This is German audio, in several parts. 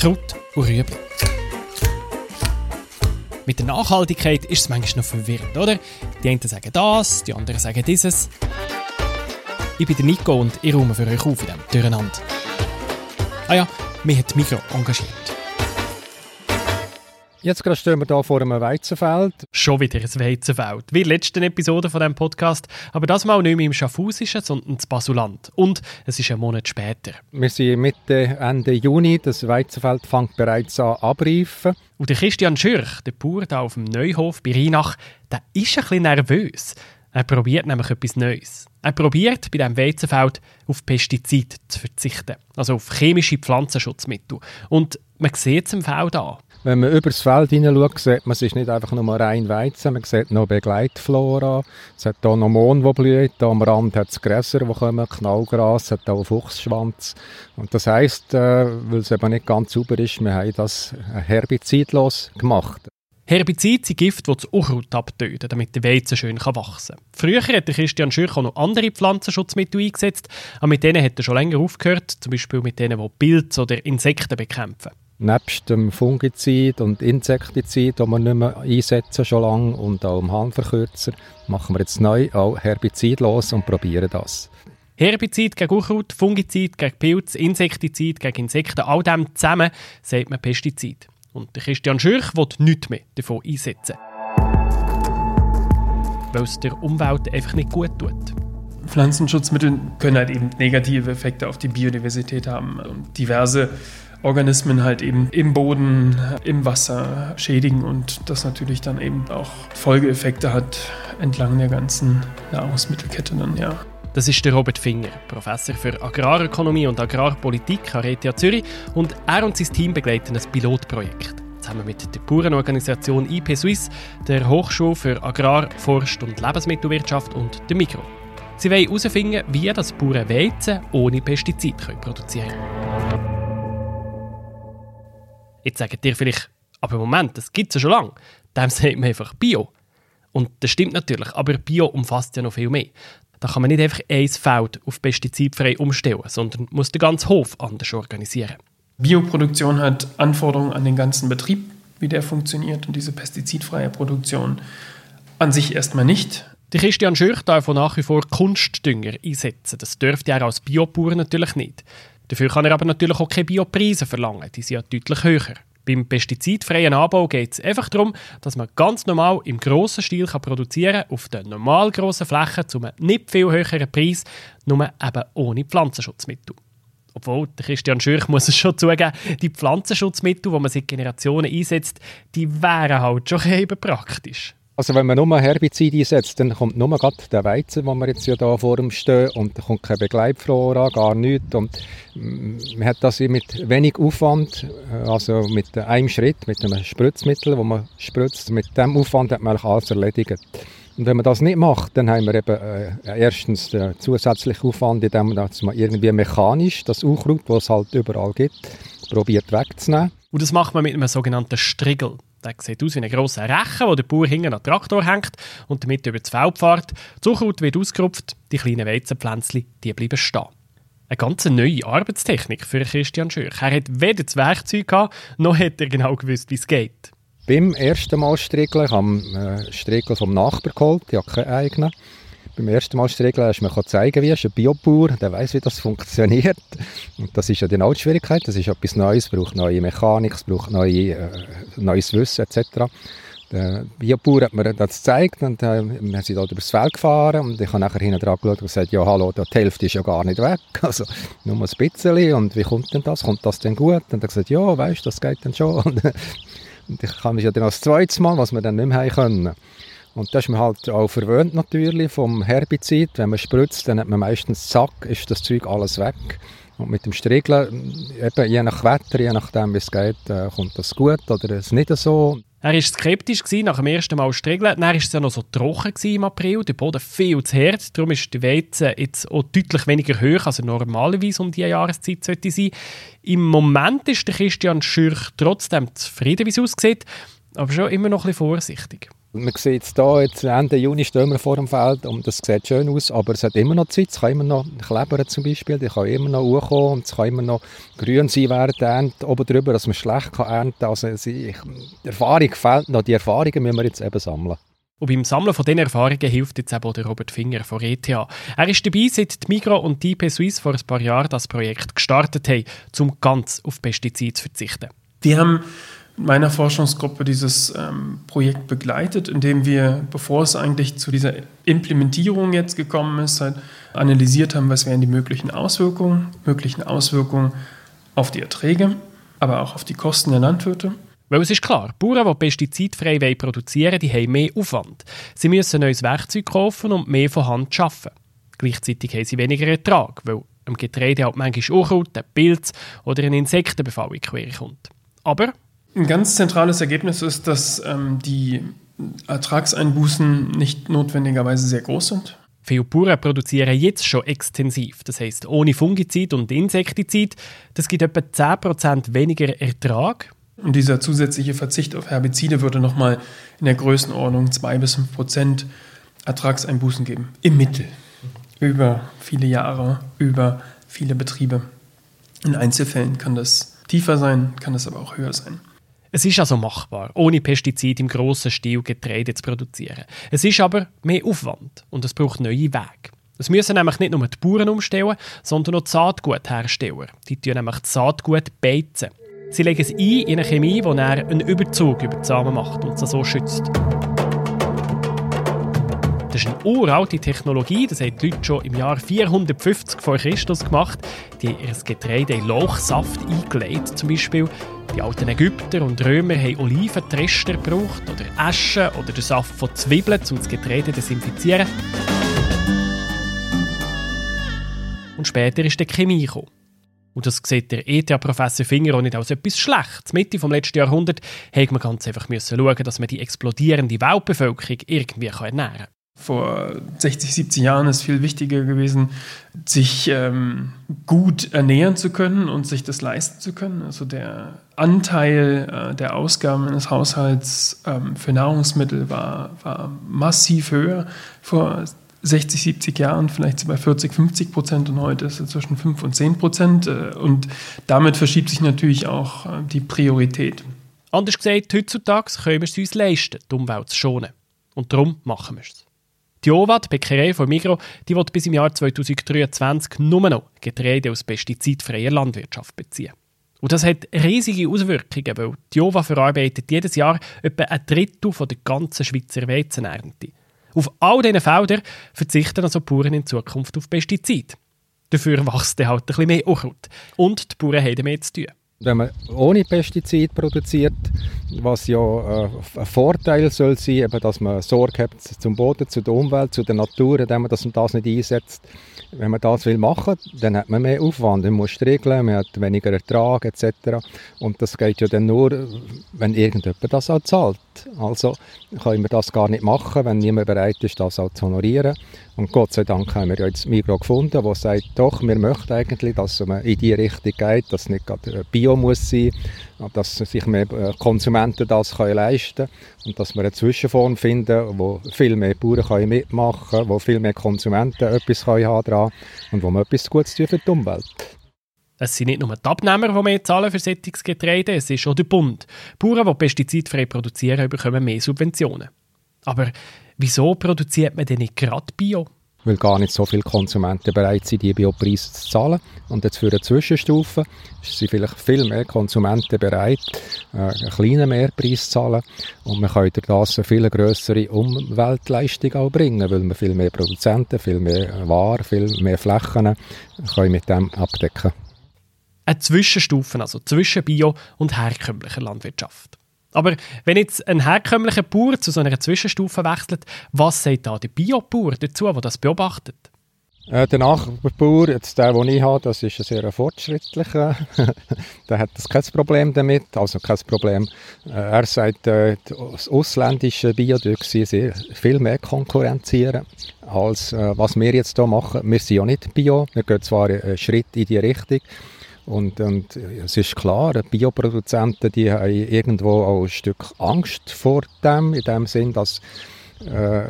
Kraut und Rüebli. Mit der Nachhaltigkeit ist es manchmal noch verwirrend, oder? Die einen sagen das, die anderen sagen dieses. Ich bin Nico und ich räume für euch auf in diesem Durcheinander. Ah ja, mich hat Mikro engagiert. Jetzt gerade stehen wir hier vor einem Weizenfeld. Schon wieder ein Weizenfeld. Wie in der letzten Episode von diesem Podcast. Aber das mal nicht mehr im Schaffhausischen, sondern in Basuland. Und es ist ein Monat später. Wir sind Mitte, Ende Juni. Das Weizenfeld fängt bereits an abreifen. Und der Christian Schürch, der Bauer hier auf dem Neuhof bei Rheinach, der ist ein bisschen nervös. Er probiert nämlich etwas Neues. Er probiert bei diesem Weizenfeld auf Pestizide zu verzichten, also auf chemische Pflanzenschutzmittel. Und man sieht es im Feld an. Wenn man über das Feld hineinschaut, sieht man, es ist nicht einfach nur rein Weizen, man sieht noch Begleitflora, es hat hier noch Mohn, der blüht, am Rand hat es Gräser, die kommen, Knallgras, hat einen Fuchsschwanz. Und das heisst, äh, weil es eben nicht ganz sauber ist, wir haben das herbizidlos gemacht. Herbizide sind Gift, die das Unkraut abtöten, damit der Weizen schön wachsen kann. Früher hat Christian Schürch auch noch andere Pflanzenschutzmittel eingesetzt, aber mit denen hat er schon länger aufgehört, zum Beispiel mit denen, die Pilze oder Insekten bekämpfen. Nebst dem Fungizid und Insektizid, das wir nicht mehr einsetzen schon lange, und auch dem Hanfverkürzer, machen wir jetzt neu auch herbizidlos und probieren das. Herbizid gegen Unkraut, Fungizid gegen Pilz, Insektizid gegen Insekten, all dem zusammen sagt man Pestizid. Und Christian Schürch will nichts mehr davon einsetzen. Weil es der Umwelt einfach nicht gut tut. Pflanzenschutzmittel können halt eben negative Effekte auf die Biodiversität haben. Und diverse Organismen halt eben im Boden, im Wasser schädigen und das natürlich dann eben auch Folgeeffekte hat entlang der ganzen Nahrungsmittelkette dann, ja. Das ist der Robert Finger, Professor für Agrarökonomie und Agrarpolitik an RTH Zürich und er und sein Team begleiten ein Pilotprojekt zusammen mit der Bauernorganisation IP Suisse, der Hochschule für Agrar-, Forst- und Lebensmittelwirtschaft und der Mikro. Sie wollen herausfinden, wie das Bauern Weizen ohne Pestizid produzieren können. Jetzt sagt ihr vielleicht, aber Moment, das gibt es ja schon lange. Dem sagt man einfach Bio. Und das stimmt natürlich, aber Bio umfasst ja noch viel mehr. Da kann man nicht einfach ein Feld auf pestizidfrei umstellen, sondern muss den ganzen Hof anders organisieren. Bioproduktion hat Anforderungen an den ganzen Betrieb, wie der funktioniert und diese pestizidfreie Produktion an sich erstmal nicht. Der Christian Schürch darf nach wie vor Kunstdünger einsetzen. Das dürfte er als Biobauer natürlich nicht. Dafür kann er aber natürlich auch keine Biopreise verlangen, die sind ja deutlich höher. Beim pestizidfreien Anbau geht es einfach darum, dass man ganz normal im grossen Stil kann produzieren auf den normal grossen Flächen zu einem nicht viel höheren Preis, nur eben ohne Pflanzenschutzmittel. Obwohl, der Christian Schürch muss es schon zugeben, die Pflanzenschutzmittel, die man seit Generationen einsetzt, die wären halt schon eben praktisch. Also wenn man nur Herbizid einsetzt, dann kommt nur gerade der Weizen, wo wir jetzt ja vor ihm stehen, und da kommt keine Begleitflora, gar nichts. Und man hat das mit wenig Aufwand, also mit einem Schritt, mit einem Spritzmittel, wo man spritzt, mit dem Aufwand hat man alles erledigt. Und wenn man das nicht macht, dann haben wir eben äh, erstens den zusätzlichen Aufwand, indem man irgendwie mechanisch, das Unkraut, das es halt überall gibt, probiert wegzunehmen. Und das macht man mit einem sogenannten Striegel. Der sieht aus wie ein grosser Rechen, wo der Bauer hinten an Traktor hängt und damit über das Feld fährt. Die Zuckerhaut wird ausgerupft, die kleinen Weizenpflänzchen die bleiben stehen. Eine ganz neue Arbeitstechnik für Christian Schürch. Er hat weder das Werkzeug gehabt, noch hat er genau gewusst, wie es geht. Beim ersten Mal strickeln, ich habe einen Striegel vom Nachbar geholt, ich habe keinen eigenen beim ersten Mal striegeln hast du mir zeigen, wie es ein Biobauer, der weiß, wie das funktioniert. Und das ist ja die Hauptschwierigkeit. Das ist etwas Neues, es braucht neue Mechanik, es braucht neue, äh, neues Wissen etc. Der Biobauer hat mir das gezeigt und äh, wir sind dort übers Feld gefahren und ich habe nachher hinten dran geschaut und gesagt, ja hallo, die Hälfte ist ja gar nicht weg, also nur ein bisschen und wie kommt denn das, kommt das denn gut? Und er hat gesagt, ja, weißt, das geht dann schon. Und ich kann mich ja dann als zweites Mal, was wir dann nicht mehr haben können. Und das ist man halt auch verwöhnt natürlich vom Herbizid. Wenn man spritzt, dann hat man meistens zack, ist das Zeug alles weg. Und mit dem Striegeln, eben je nach Wetter, je nachdem wie es geht, äh, kommt das gut oder es nicht so. Er war skeptisch nach dem ersten Mal striegeln. Dann war es ja noch so trocken im April, der Boden viel zu hart. Darum ist der Weizen jetzt auch deutlich weniger hoch, als er normalerweise um diese Jahreszeit sollte sein. Im Moment ist der Christian Schürch trotzdem zufrieden, wie es aussieht, aber schon immer noch ein bisschen vorsichtig. Man sieht es hier, jetzt Ende Juni stehen wir vor dem Feld und das sieht schön aus, aber es hat immer noch Zeit. Es kann immer noch klebern zum Beispiel, die kann immer noch hochkommen und es kann immer noch grün sein während der Ernte oben drüber, dass man schlecht kann ernten kann. Also die Erfahrung fehlt noch, die Erfahrungen müssen wir jetzt eben sammeln. Und beim Sammeln von diesen Erfahrungen hilft jetzt eben der Robert Finger von ETH. Er ist dabei, seit die Migro und die IP Suisse vor ein paar Jahren das Projekt gestartet haben, um ganz auf Pestizide zu verzichten. Wir haben meiner Forschungsgruppe dieses ähm, Projekt begleitet, indem wir, bevor es eigentlich zu dieser Implementierung jetzt gekommen ist, halt analysiert haben, was wären die möglichen Auswirkungen, möglichen Auswirkungen auf die Erträge, aber auch auf die Kosten der Landwirte. Weil es ist klar, Bauern, die pestizidfrei produzieren wollen, die haben mehr Aufwand. Sie müssen neues Werkzeug kaufen und mehr von Hand arbeiten. Gleichzeitig haben sie weniger Ertrag, weil am Getreide halt manchmal Unkraut, Pilz oder eine Insektenbefallung kommt. Aber ein ganz zentrales Ergebnis ist, dass ähm, die Ertragseinbußen nicht notwendigerweise sehr groß sind. Viele Bauern produzieren jetzt schon extensiv, das heißt ohne Fungizid und Insektizid. Das gibt etwa 10% weniger Ertrag. Und dieser zusätzliche Verzicht auf Herbizide würde nochmal in der Größenordnung 2 bis 5 Prozent Ertragseinbußen geben. Im Mittel. Über viele Jahre, über viele Betriebe. In Einzelfällen kann das tiefer sein, kann das aber auch höher sein. Es ist also machbar, ohne Pestizide im grossen Stil Getreide zu produzieren. Es ist aber mehr Aufwand und es braucht neue Wege. Es müssen nämlich nicht nur die Bauern umstellen, sondern auch die Saatguthersteller. Die tun nämlich das Saatgut beizen. Sie legen es ein in eine Chemie, die einen Überzug über die Samen macht und sie so schützt. Das ist eine uralte Technologie, das haben die Leute schon im Jahr 450 vor Christus gemacht. Die haben ihr Getreide in Lauchsaft eingelegt, zum Beispiel. Die alten Ägypter und Römer haben Oliventrester gebraucht oder Asche oder den Saft von Zwiebeln, um das Getreide zu desinfizieren. Und später ist die Chemie gekommen. Und das sieht der ETH-Professor Finger auch nicht als etwas Schlechtes. Mitte des letzten Jahrhunderts musste man ganz einfach schauen, dass man die explodierende Weltbevölkerung irgendwie ernähren kann vor 60, 70 Jahren ist viel wichtiger gewesen, sich ähm, gut ernähren zu können und sich das leisten zu können. Also der Anteil äh, der Ausgaben eines Haushalts ähm, für Nahrungsmittel war, war massiv höher. Vor 60, 70 Jahren vielleicht bei 40, 50 Prozent und heute ist es zwischen 5 und 10 Prozent. Äh, und damit verschiebt sich natürlich auch äh, die Priorität. Anders gesagt, heutzutage können wir es uns leisten, die Umwelt zu schonen. Und darum machen wir es. Die OVA, die Bäckerei von Migro, die wird bis im Jahr 2023 nur noch Getreide aus pestizidfreier Landwirtschaft beziehen. Und das hat riesige Auswirkungen, weil die OVA verarbeitet jedes Jahr etwa ein Drittel von der ganzen Schweizer Weizenernte. Auf all diesen Feldern verzichten also die Bauern in Zukunft auf Pestizide. Dafür wächst halt ein bisschen mehr Unkraut. Und die Bauern haben mehr zu tun wenn man ohne Pestizid produziert, was ja äh, ein Vorteil soll sein, eben, dass man Sorge hat zum Boden, zu der Umwelt, zu der Natur, indem man das und das nicht einsetzt. Wenn man das will machen, dann hat man mehr Aufwand, man muss regeln, man hat weniger Ertrag etc. Und das geht ja dann nur, wenn irgendjemand das auch zahlt. Also können wir das gar nicht machen, wenn niemand bereit ist, das auch zu honorieren. Und Gott sei Dank haben wir ja jetzt Migro gefunden, wo sagt, doch, wir möchten eigentlich, dass man in die Richtung geht, dass es nicht gerade Bio muss sein, dass sich mehr äh, Konsumenten das können leisten und dass wir eine Zwischenform finden, wo viel mehr Bauern können mitmachen können, wo viel mehr Konsumenten etwas können haben daran und wo wir etwas Gutes tun für die Umwelt. Es sind nicht nur die Abnehmer, die mehr zahlen für solches es ist auch der Bund. Bauern, die pestizidfrei produzieren, bekommen mehr Subventionen. Aber wieso produziert man denn nicht gerade Bio? Weil gar nicht so viele Konsumenten bereit sind, die Biopreise zu zahlen. Und jetzt für eine Zwischenstufe sind vielleicht viel mehr Konsumenten bereit, äh, einen kleinen Mehrpreis zu zahlen. Und man kann durch das eine viel größere Umweltleistung auch bringen, weil man viel mehr Produzenten, viel mehr Waren, viel mehr Flächen können mit dem abdecken Eine Zwischenstufe, also zwischen Bio- und herkömmlicher Landwirtschaft. Aber wenn jetzt ein herkömmlicher Bauer zu so einer Zwischenstufe wechselt, was sagt da der Biobauer dazu, der das beobachtet? Äh, der Nachbauer, jetzt der, den ich habe, das ist ein sehr fortschrittlicher. der hat das kein Problem damit, also kein Problem. Äh, er sagt, äh, das ausländische Bio sehr viel mehr konkurrenzieren als äh, was wir jetzt hier machen. Wir sind ja nicht Bio, wir gehen zwar einen Schritt in die Richtung, Und, und es ist klar, Bioproduzenten die haben irgendwo auch ein Stück Angst vor dem, in dem Sinn, dass äh,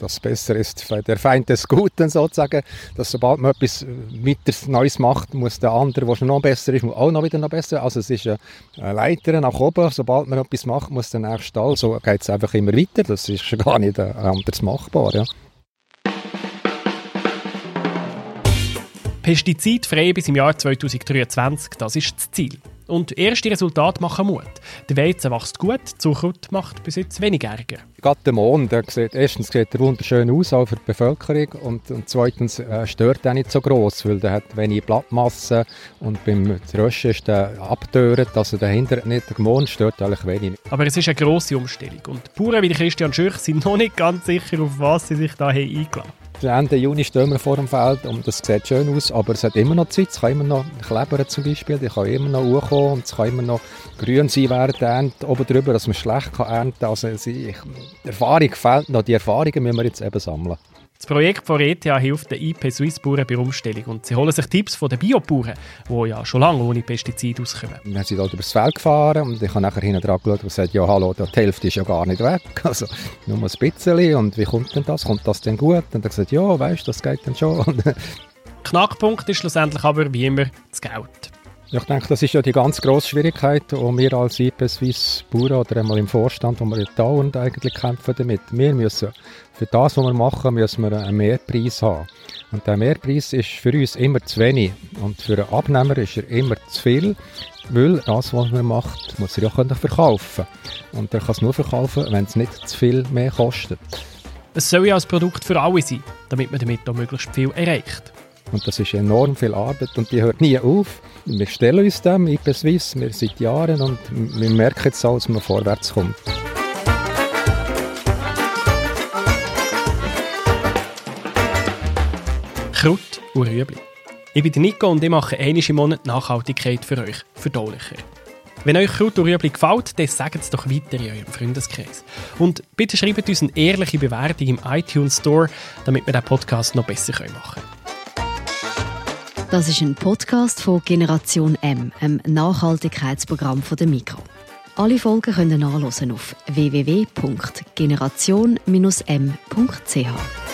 das Bessere ist der Feind des Guten sozusagen, dass sobald man etwas weiter Neues macht, muss der andere, der schon noch besser ist, auch noch wieder noch besser. Also es ist eine Leiter nach oben, sobald man etwas macht, muss der nächste All. So geht es einfach immer weiter, das ist gar nicht anders machbar. Ja. Pestizidfrei bis im Jahr 2023, das ist das Ziel. Und erste Resultate machen Mut. Der Weizen wächst gut, die Zuckerhut macht bis jetzt wenig Ärger. Gerade der Mond, der sieht, erstens sieht er wunderschön aus, auch für die Bevölkerung, und, und zweitens äh, stört er nicht so groß, weil er hat wenig Blattmasse und beim Röschen ist er abtöret, also dahinter nicht der Mond stört eigentlich wenig. Aber es ist eine grosse Umstellung und Bauern wie Christian Schürch sind noch nicht ganz sicher, auf was sie sich da eingeladen haben. Ende Juni stehen wir vor dem Feld und das sieht schön aus, aber es hat immer noch Zeit. Es kann immer noch klebern zum Beispiel, die kann immer noch hochkommen und es kann immer noch grün sein Ernte oben drüber, dass man schlecht kann ernten kann. Also die Erfahrung fehlt noch, die Erfahrungen müssen wir jetzt eben sammeln. Das Projekt von ETH hilft den IP Swiss Bauern bei Umstellung und sie holen sich Tipps von den Biobauern, die ja schon lange ohne Pestizide auskommen. Wir sind dort übers Feld gefahren und ich habe nachher hinten dran geschaut und gesagt, ja hallo, die Hälfte ist ja gar nicht weg, also nur ein bisschen und wie kommt denn das, kommt das denn gut? Und er gesagt, ja, weißt du, das geht dann schon. Knackpunkt ist schlussendlich aber wie immer das Geld. Ich denke, das ist ja die ganz grosse Schwierigkeit, die wir als IP Swiss Bauern oder einmal im Vorstand, wo wir dauernd eigentlich kämpfen damit. Wir müssen für das, was wir machen, müssen wir einen Mehrpreis haben. Und der Mehrpreis ist für uns immer zu wenig. Und für einen Abnehmer ist er immer zu viel, weil das, was man macht, muss er ja können verkaufen Und er kann es nur verkaufen, wenn es nicht zu viel mehr kostet. Es soll ja ein Produkt für alle sein, damit man damit auch möglichst viel erreicht. Und das ist enorm viel Arbeit und die hört nie auf. Wir stellen uns dem, IP Swiss, wir seit Jahren und wir merken jetzt auch, dass man vorwärts kommt. Kraut und Rüebli. Ich bin Nico und ich mache einmal im Monat Nachhaltigkeit für euch verdaulicher. Wenn euch Kraut und Rüebli gefällt, dann sagt es doch weiter in eurem Freundeskreis. Und bitte schreibt uns eine ehrliche Bewertung im iTunes Store, damit wir den Podcast noch besser machen können. Das ist ein Podcast von Generation M, einem Nachhaltigkeitsprogramm von der Mikro. Alle Folgen können nachlesen auf www.generation-m.ch.